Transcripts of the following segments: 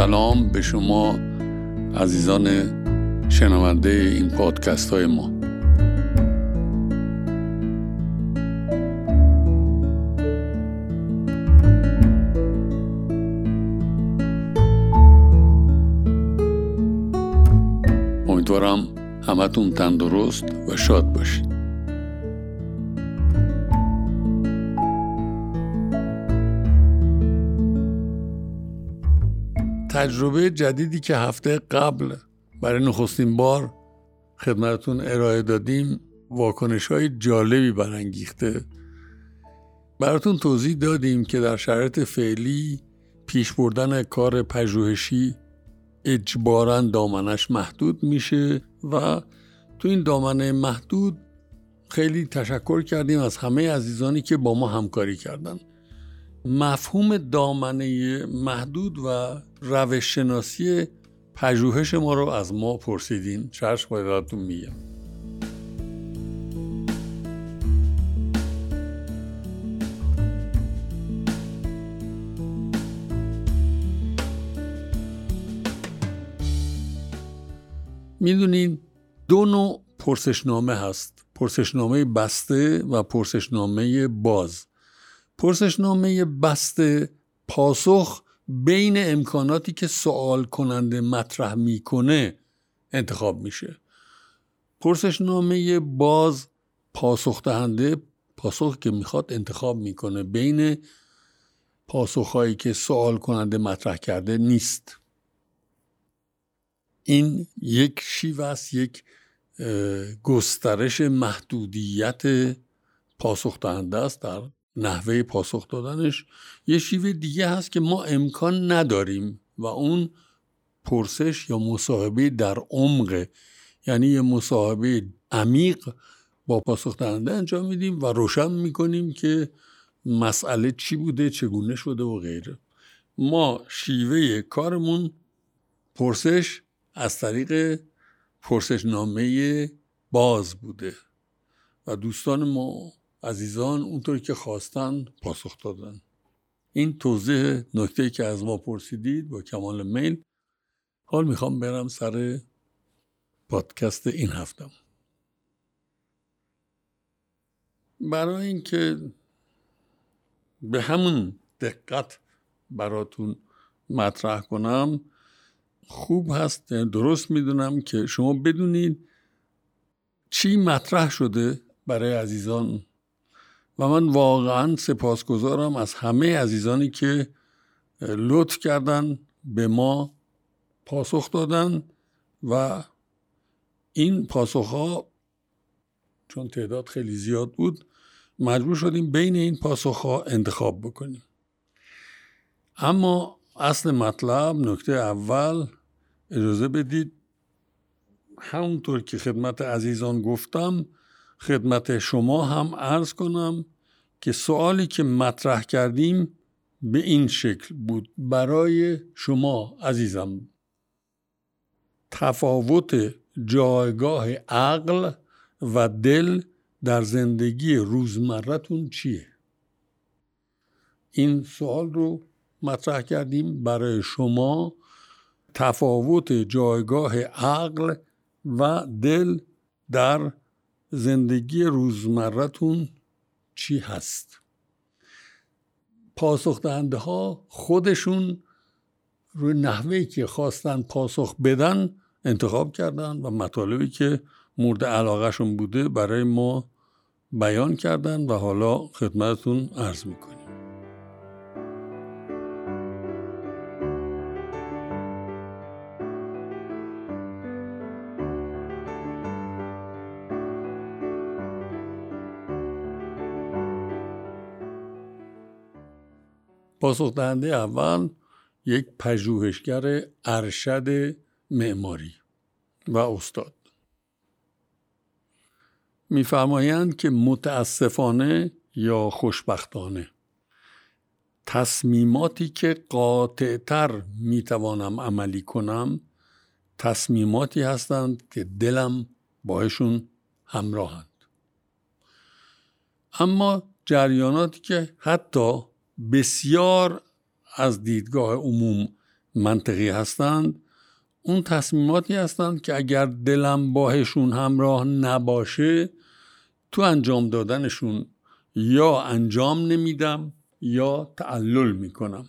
سلام به شما عزیزان شنونده این پادکست های ما. امیدوارم همتون تندرست و شاد باشید. تجربه جدیدی که هفته قبل برای نخستین بار خدمتتون ارائه دادیم واکنش های جالبی برانگیخته. براتون توضیح دادیم که در شرایط فعلی پیش بردن کار پژوهشی اجبارا دامنش محدود میشه و تو این دامنه محدود خیلی تشکر کردیم از همه عزیزانی که با ما همکاری کردن. مفهوم دامنه محدود و روش شناسی پژوهش ما رو از ما پرسیدین. چشم باید میگم. می‌دونین دو نوع پرسشنامه هست. پرسشنامه بسته و پرسشنامه باز. پرسشنامه بسته پاسخ بین امکاناتی که سوال کننده مطرح می‌کنه انتخاب میشه. پرسشنامه باز پاسخ دهنده پاسخ که می‌خواد انتخاب می‌کنه بین پاسخهایی که سوال کننده مطرح کرده نیست. این یک شیوه است یک گسترش محدودیت پاسخ دهنده است در نحوه پاسخ دادنش یه شیوه دیگه هست که ما امکان نداریم و اون پرسش یا مصاحبه در عمق یعنی یه مصاحبه عمیق با پاسخ دهنده انجام میدیم و روشن می‌کنیم که مسئله چی بوده چگونه شده و غیره. ما شیوه کارمون پرسش از طریق پرسشنامه باز بوده و دوستان ما عزیزان اونطور که خواستن پاسخ دادن. این توضیح نکته که از ما پرسیدید با کمال میل. حال می‌خوام برم سر پادکست این هفتم. برای اینکه به همون دقت براتون مطرح کنم خوب هست یعنی درست می‌دونم که شما بدونید چی مطرح شده برای عزیزان. و من واقعا سپاسگزارم از همه عزیزانی که لطف کردن به ما پاسخ دادن و این پاسخ ها چون تعداد خیلی زیاد بود مجبور شدیم بین این پاسخ ها انتخاب بکنیم. اما اصل مطلب نکته اول اجازه بدید همونطور که خدمت عزیزان گفتم خدمت شما هم عرض کنم که سوالی که مطرح کردیم به این شکل بود. برای شما عزیزم تفاوت جایگاه عقل و دل در زندگی روزمرتون چیه؟ این سوال رو مطرح کردیم. برای شما تفاوت جایگاه عقل و دل در زندگی روزمرتون چی هست؟ پاسخ دهنده ها خودشون روی نحوه که خواستن پاسخ بدن انتخاب کردن و مطالبی که مورد علاقهشون بوده برای ما بیان کردن و حالا خدمتتون عرض می‌کنیم. پاسخ دهنده اول یک پژوهشگر ارشد معماری و استاد. میفرمایند که متاسفانه یا خوشبختانه تصمیماتی که قاطعتر می‌توانم عملی کنم تصمیماتی هستند که دلم باهشون همراهند. اما جریاناتی که حتی بسیار از دیدگاه عموم منطقی هستند. اون تصمیماتی هستند که اگر دلم باهشون همراه نباشه تو انجام دادنشون یا انجام نمیدم یا تعلل می‌کنم.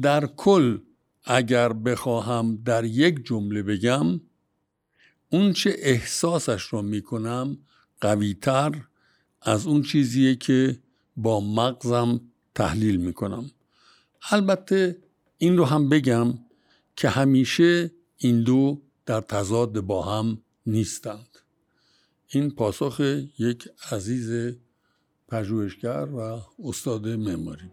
در کل اگر بخواهم در یک جمله بگم اون چه احساسش رو می‌کنم قویتر از اون چیزیه که با مغزم تحلیل می‌کنم. البته این رو هم بگم که همیشه این دو در تضاد با هم نیستند. این پاسخ یک عزیز پژوهشگر و استاد معماری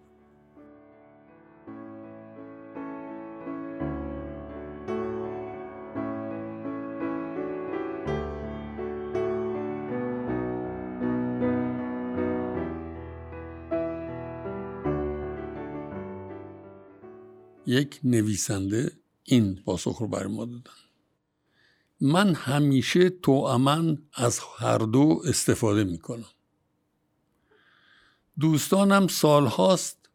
یک نویسنده این پاسخ رو برای ما دادن. من همیشه امن از هر دو استفاده می کنم دوستانم سالهاست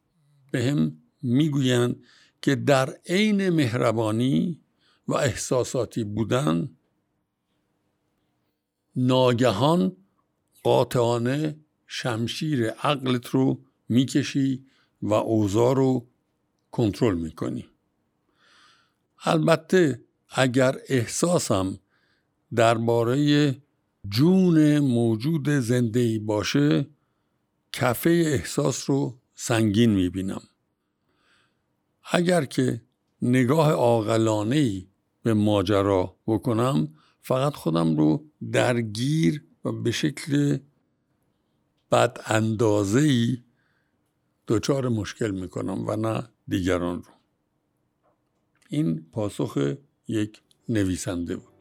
به هم می‌گویند که در عین مهربانی و احساساتی بودن ناگهان قاطعانه شمشیر عقلت رو می‌کشی و اوضاع رو کنترل می‌کنی. البته اگر احساسم درباره جون موجود زنده ای باشه کفه احساس رو سنگین می‌بینم. اگر که نگاه عاقلانه ای به ماجرا بکنم فقط خودم رو درگیر و به شکل بد اندازه ای دچار مشکل می‌کنم و نه دیگران رو. این پاسخ یک نویسنده بود.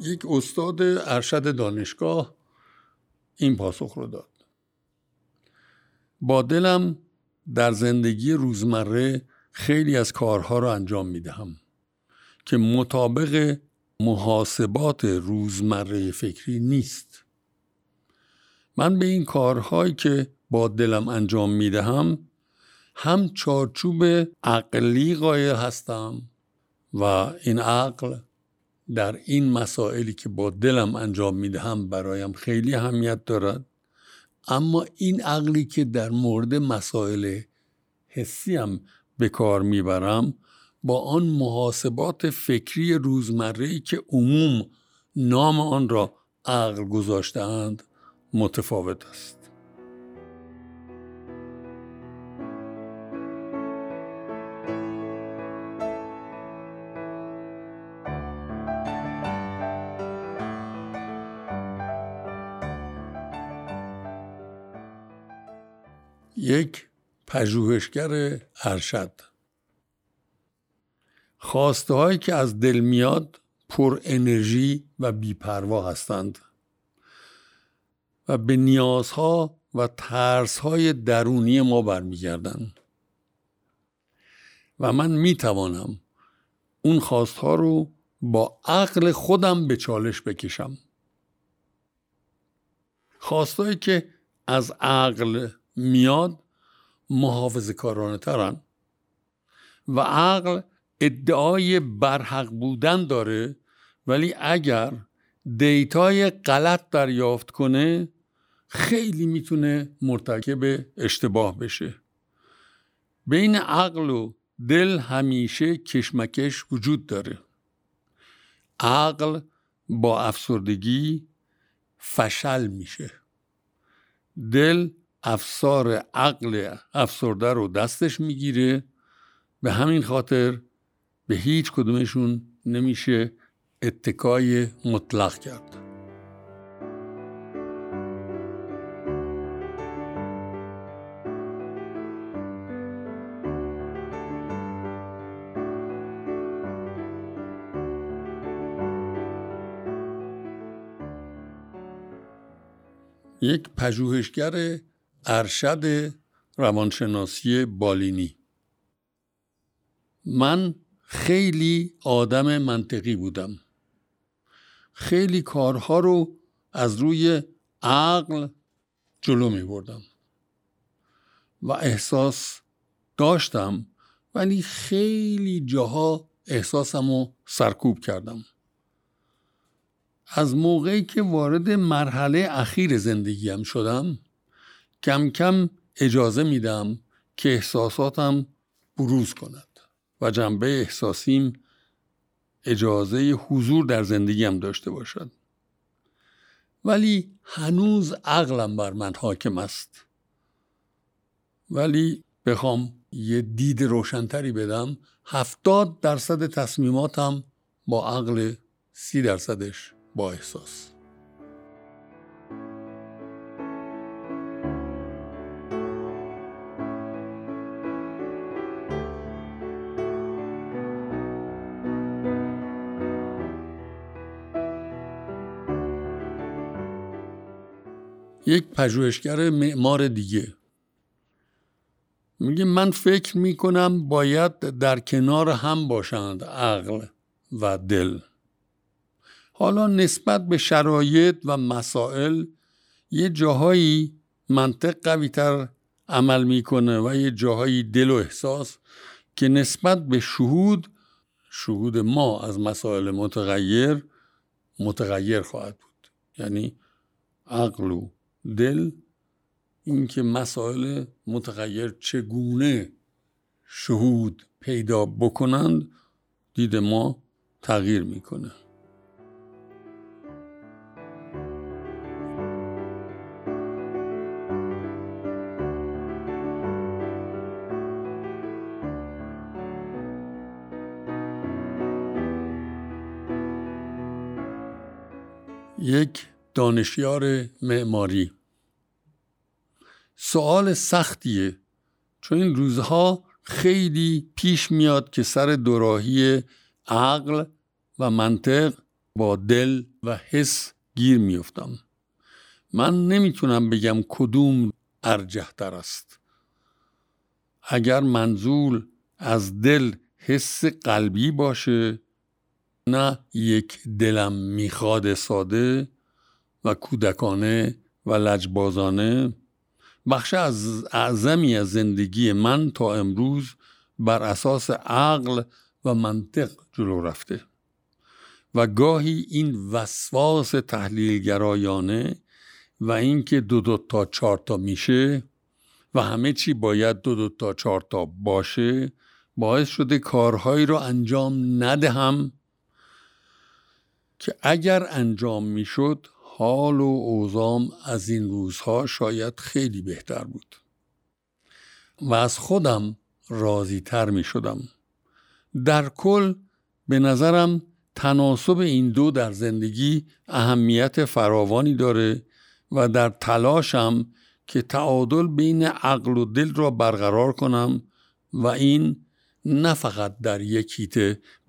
یک استاد ارشد دانشگاه این پاسخ رو داد. با دلم در زندگی روزمره خیلی از کارها رو انجام می دهم که مطابق محاسبات روزمره فکری نیست. من به این کارهایی که با دلم انجام می دهم هم چارچوب عقلی قایل هستم و این عقل در این مسائلی که با دلم انجام می دهم برایم خیلی اهمیت دارد. اما این عقلی که در مورد مسائل حسی هم به کار می‌برم با آن محاسبات فکری روزمره که عموم نام آن را عقل گذاشتهاند متفاوت است. یک پژوهشگر ارشد. خواسته هایی که از دل میاد پر انرژی و بیپروا هستند و به نیازها و ترسهای درونی ما برمیگردند. و من می‌توانم اون خواستها رو با عقل خودم به چالش بکشم. خواستهایی که از عقل میاد محافظ کارانه ترن و عقل ادعای برحق بودن داره ولی اگر دیتای غلط دریافت کنه خیلی می‌تونه مرتکب اشتباه بشه. بین عقل و دل همیشه کشمکش وجود داره. عقل با افسردگی فشل میشه. دل افسار عقل افسرده رو دستش می‌گیره. به همین خاطر به هیچ کدومشون نمیشه اتکای مطلق کرد. یک پژوهشگر ارشد روانشناسی بالینی. من خیلی آدم منطقی بودم. خیلی کارها رو از روی عقل جلو می بردم و احساس داشتم ولی خیلی جاها احساسم رو سرکوب کردم. از موقعی که وارد مرحله اخیر زندگیم شدم کم کم اجازه میدم که احساساتم بروز کند و جنبه احساسیم اجازه حضور در زندگیم داشته باشد. ولی هنوز عقلم بر من حاکم است. ولی بخوام یه دید روشنتری بدم هفتاد درصد تصمیماتم با عقل سی درصدش با احساس. یک پژوهشگر معمار دیگه. میگه من فکر می‌کنم باید در کنار هم باشند عقل و دل. حالا نسبت به شرایط و مسائل یه جاهایی منطق قویتر عمل می‌کنه و یه جاهایی دل و احساس که نسبت به شهود شهود ما از مسائل متغیر متغیر خواهد بود. یعنی عقل و دل اینکه مسائل متغیر چگونه شهود پیدا بکنند دید ما تغییر می‌کنه. یک دانشیار معماری. سوال سختیه چون این روزها خیلی پیش میاد که سر دوراهی عقل و منطق با دل و حس گیر میفتم من نمی‌تونم بگم کدوم ارجه تر است. اگر منظور از دل حس قلبی باشه نه یک دلم می‌خواد ساده و کودکانه و لجبازانه. بخش از اعظمی از زندگی من تا امروز بر اساس عقل و منطق جلو رفته. و گاهی این وسواس تحلیلگرایانه و اینکه دو دو تا چهار تا میشه و همه چی باید دو دو تا چهار تا باشه باعث شده کارهایی رو انجام ندهم که اگر انجام می‌شد حال و اوزام از این روزها شاید خیلی بهتر بود. و از خودم راضی تر می شدم. در کل به نظرم تناسب این دو در زندگی اهمیت فراوانی داره و در تلاشم که تعادل بین عقل و دل را برقرار کنم و این نه فقط در یک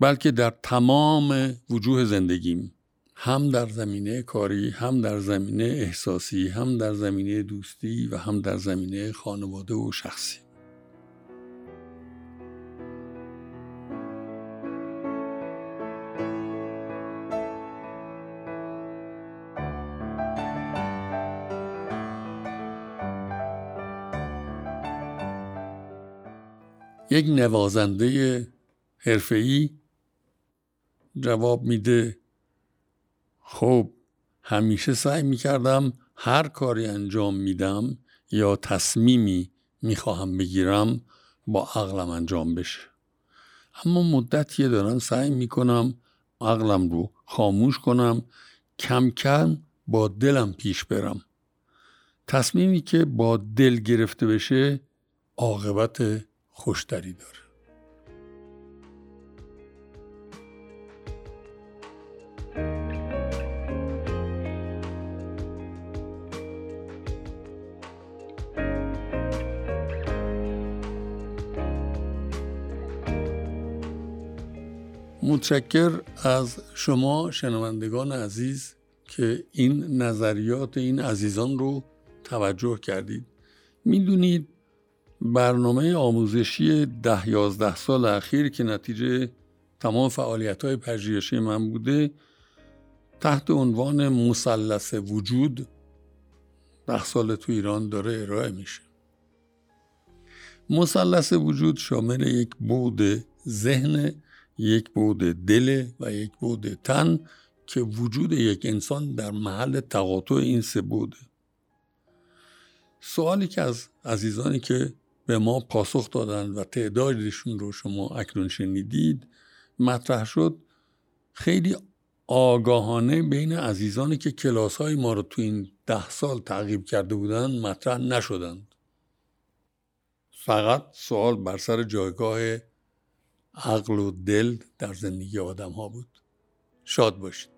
بلکه در تمام وجوه زندگیم. هم در زمینه کاری هم در زمینه احساسی هم در زمینه دوستی و هم در زمینه خانواده و شخصی. یک نوازنده حرفه‌ای جواب میده خب همیشه سعی می‌کردم هر کاری انجام میدم یا تصمیمی می‌خواهم بگیرم با عقلم انجام بشه. اما مدتیه دارم سعی می‌کنم عقلم رو خاموش کنم کم کم با دلم پیش برم. تصمیمی که با دل گرفته بشه عاقبت خوشتری داره. متشکر از شما شنوندگان عزیز که این نظریات این عزیزان رو توجه کردید. می‌دونید برنامه آموزشی ده یازده سال اخیر که نتیجه تمام فعالیت های پژوهشی من بوده تحت عنوان مثلث وجود ده سال تو ایران داره ارائه میشه. مثلث وجود شامل یک بود ذهن یک بود دل و یک بود تن که وجود یک انسان در محل تقاطع این سه بوده سوالی که از عزیزانی که به ما پاسخ دادن و تعدادشون رو شما اکنون شنیدید مطرح شد خیلی آگاهانه بین عزیزانی که کلاس های ما رو تو این ده سال تعقیب کرده بودن مطرح نشدند. فقط سوال بر سر جایگاه عقل و دل در زندگی آدم ها بود. شاد باشید.